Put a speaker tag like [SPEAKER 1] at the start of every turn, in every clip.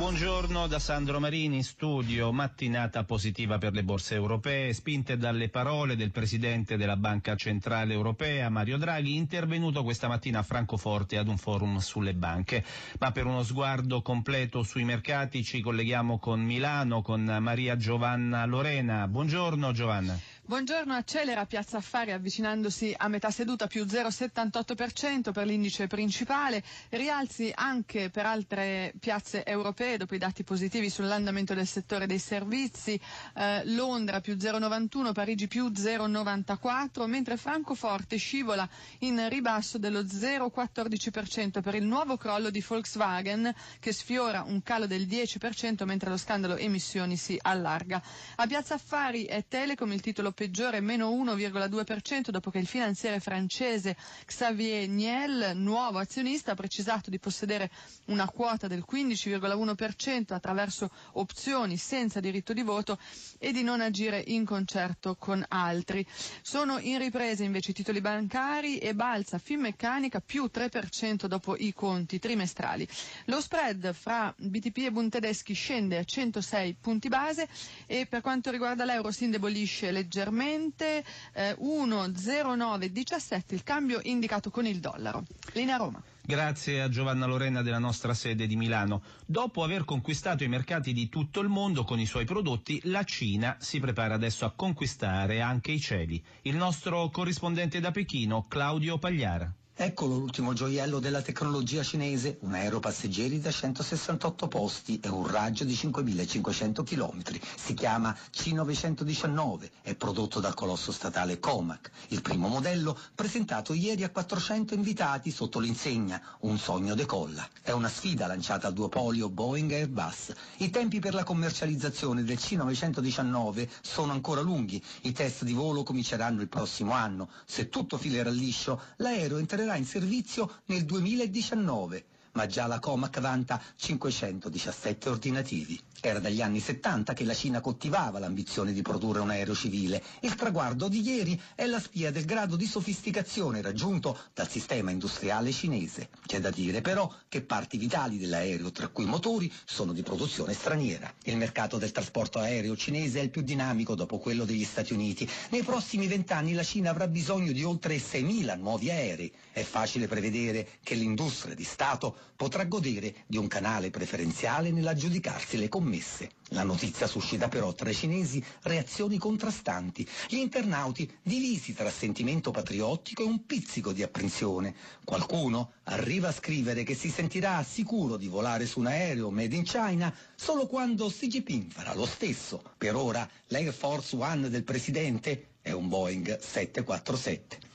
[SPEAKER 1] Buongiorno da Sandro Marini in studio, mattinata positiva per le borse europee, spinte dalle parole del Presidente della Banca Centrale Europea, Mario Draghi, intervenuto questa mattina a Francoforte ad un forum sulle banche. Ma per uno sguardo completo sui mercati ci colleghiamo con Milano, con Maria Giovanna Lorena. Buongiorno Giovanna.
[SPEAKER 2] Buongiorno, accelera Piazza Affari avvicinandosi a metà seduta più 0,78% per l'indice principale, rialzi anche per altre piazze europee dopo i dati positivi sull'andamento del settore dei servizi, eh, Londra più 0,91, Parigi più 0,94, mentre Francoforte scivola in ribasso dello 0,14% per il nuovo crollo di Volkswagen che sfiora un calo del 10% mentre lo scandalo emissioni si allarga. A Piazza Affari è Telecom il titolo peggiore, meno 1,2% dopo che il finanziere francese Xavier Niel, nuovo azionista, ha precisato di possedere una quota del 15,1% attraverso opzioni senza diritto di voto e di non agire in concerto con altri. Sono in ripresa invece i titoli bancari e balza Finmeccanica più 3% dopo i conti trimestrali. Lo spread fra BTP e Bund tedeschi scende a 106 punti base e per quanto riguarda l'euro si indebolisce leggermente leggermente eh, 1,0917 il cambio indicato con il dollaro. Linea Roma.
[SPEAKER 1] Grazie a Giovanna Lorena della nostra sede di Milano. Dopo aver conquistato i mercati di tutto il mondo con i suoi prodotti, la Cina si prepara adesso a conquistare anche i cieli. Il nostro corrispondente da Pechino, Claudio Pagliara.
[SPEAKER 3] Eccolo l'ultimo gioiello della tecnologia cinese, un aereo passeggeri da 168 posti e un raggio di 5.500 km. Si chiama C919, è prodotto dal colosso statale Comac. Il primo modello presentato ieri a 400 invitati sotto l'insegna Un sogno decolla. È una sfida lanciata al duopolio Boeing Airbus. I tempi per la commercializzazione del C919 sono ancora lunghi. I test di volo cominceranno il prossimo anno. Se tutto filerà liscio, l'aereo entrerà in servizio nel 2019, ma già la Comac vanta 517 ordinativi. Era dagli anni 70 che la Cina coltivava l'ambizione di produrre un aereo civile. Il traguardo di ieri è la spia del grado di sofisticazione raggiunto dal sistema industriale cinese. C'è da dire però che parti vitali dell'aereo, tra cui motori, sono di produzione straniera. Il mercato del trasporto aereo cinese è il più dinamico dopo quello degli Stati Uniti. Nei prossimi vent'anni la Cina avrà bisogno di oltre 6.000 nuovi aerei. È facile prevedere che l'industria di Stato potrà godere di un canale preferenziale nell'aggiudicarsi le commesse. La notizia suscita però tra i cinesi reazioni contrastanti, gli internauti divisi tra sentimento patriottico e un pizzico di apprensione. Qualcuno arriva a scrivere che si sentirà sicuro di volare su un aereo made in China solo quando Xi Jinping farà lo stesso. Per ora l'Air Force One del presidente è un Boeing 747.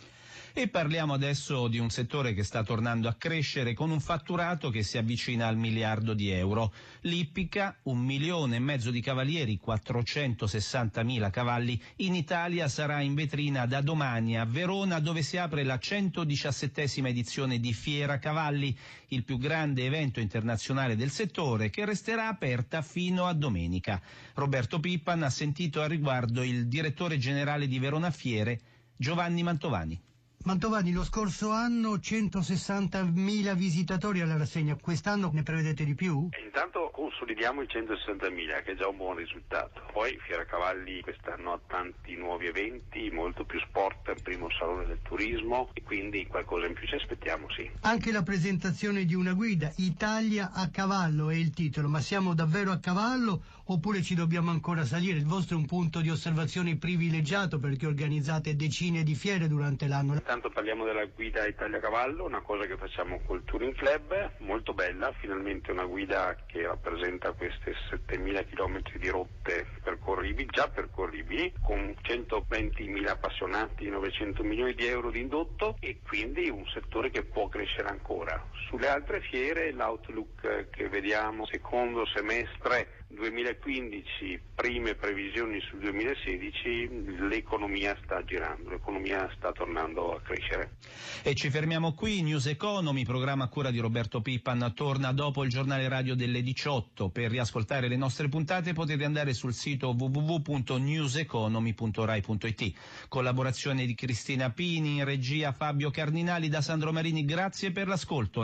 [SPEAKER 1] E parliamo adesso di un settore che sta tornando a crescere con un fatturato che si avvicina al miliardo di euro. L'Ippica, un milione e mezzo di cavalieri, 460 mila cavalli, in Italia sarà in vetrina da domani a Verona dove si apre la 117 edizione di Fiera Cavalli, il più grande evento internazionale del settore che resterà aperta fino a domenica. Roberto Pippan ha sentito a riguardo il direttore generale di Verona Fiere, Giovanni Mantovani.
[SPEAKER 4] Mantovani, lo scorso anno 160.000 visitatori alla rassegna, quest'anno ne prevedete di più?
[SPEAKER 5] E intanto consolidiamo i 160.000 che è già un buon risultato. Poi Fiera Cavalli quest'anno ha tanti nuovi eventi, molto più sport, il primo salone del turismo e quindi qualcosa in più ci aspettiamo, sì.
[SPEAKER 4] Anche la presentazione di una guida, Italia a cavallo è il titolo, ma siamo davvero a cavallo oppure ci dobbiamo ancora salire? Il vostro è un punto di osservazione privilegiato perché organizzate decine di fiere durante l'anno.
[SPEAKER 5] Intanto parliamo della guida Italia Cavallo, una cosa che facciamo col Touring Club, molto bella, finalmente una guida che rappresenta queste 7000 km di rotte percorribili, già percorribili, con 120.000 appassionati, 900 milioni di euro di indotto e quindi un settore che può crescere ancora. Sulle altre fiere l'outlook che vediamo secondo semestre 2015, prime previsioni sul 2016, l'economia sta girando, l'economia sta tornando a crescere.
[SPEAKER 1] E ci fermiamo qui, News Economy, programma a cura di Roberto Pippan, torna dopo il giornale radio delle 18. Per riascoltare le nostre puntate potete andare sul sito www.newseconomy.rai.it. Collaborazione di Cristina Pini, in regia Fabio Cardinali da Sandro Marini, grazie per l'ascolto.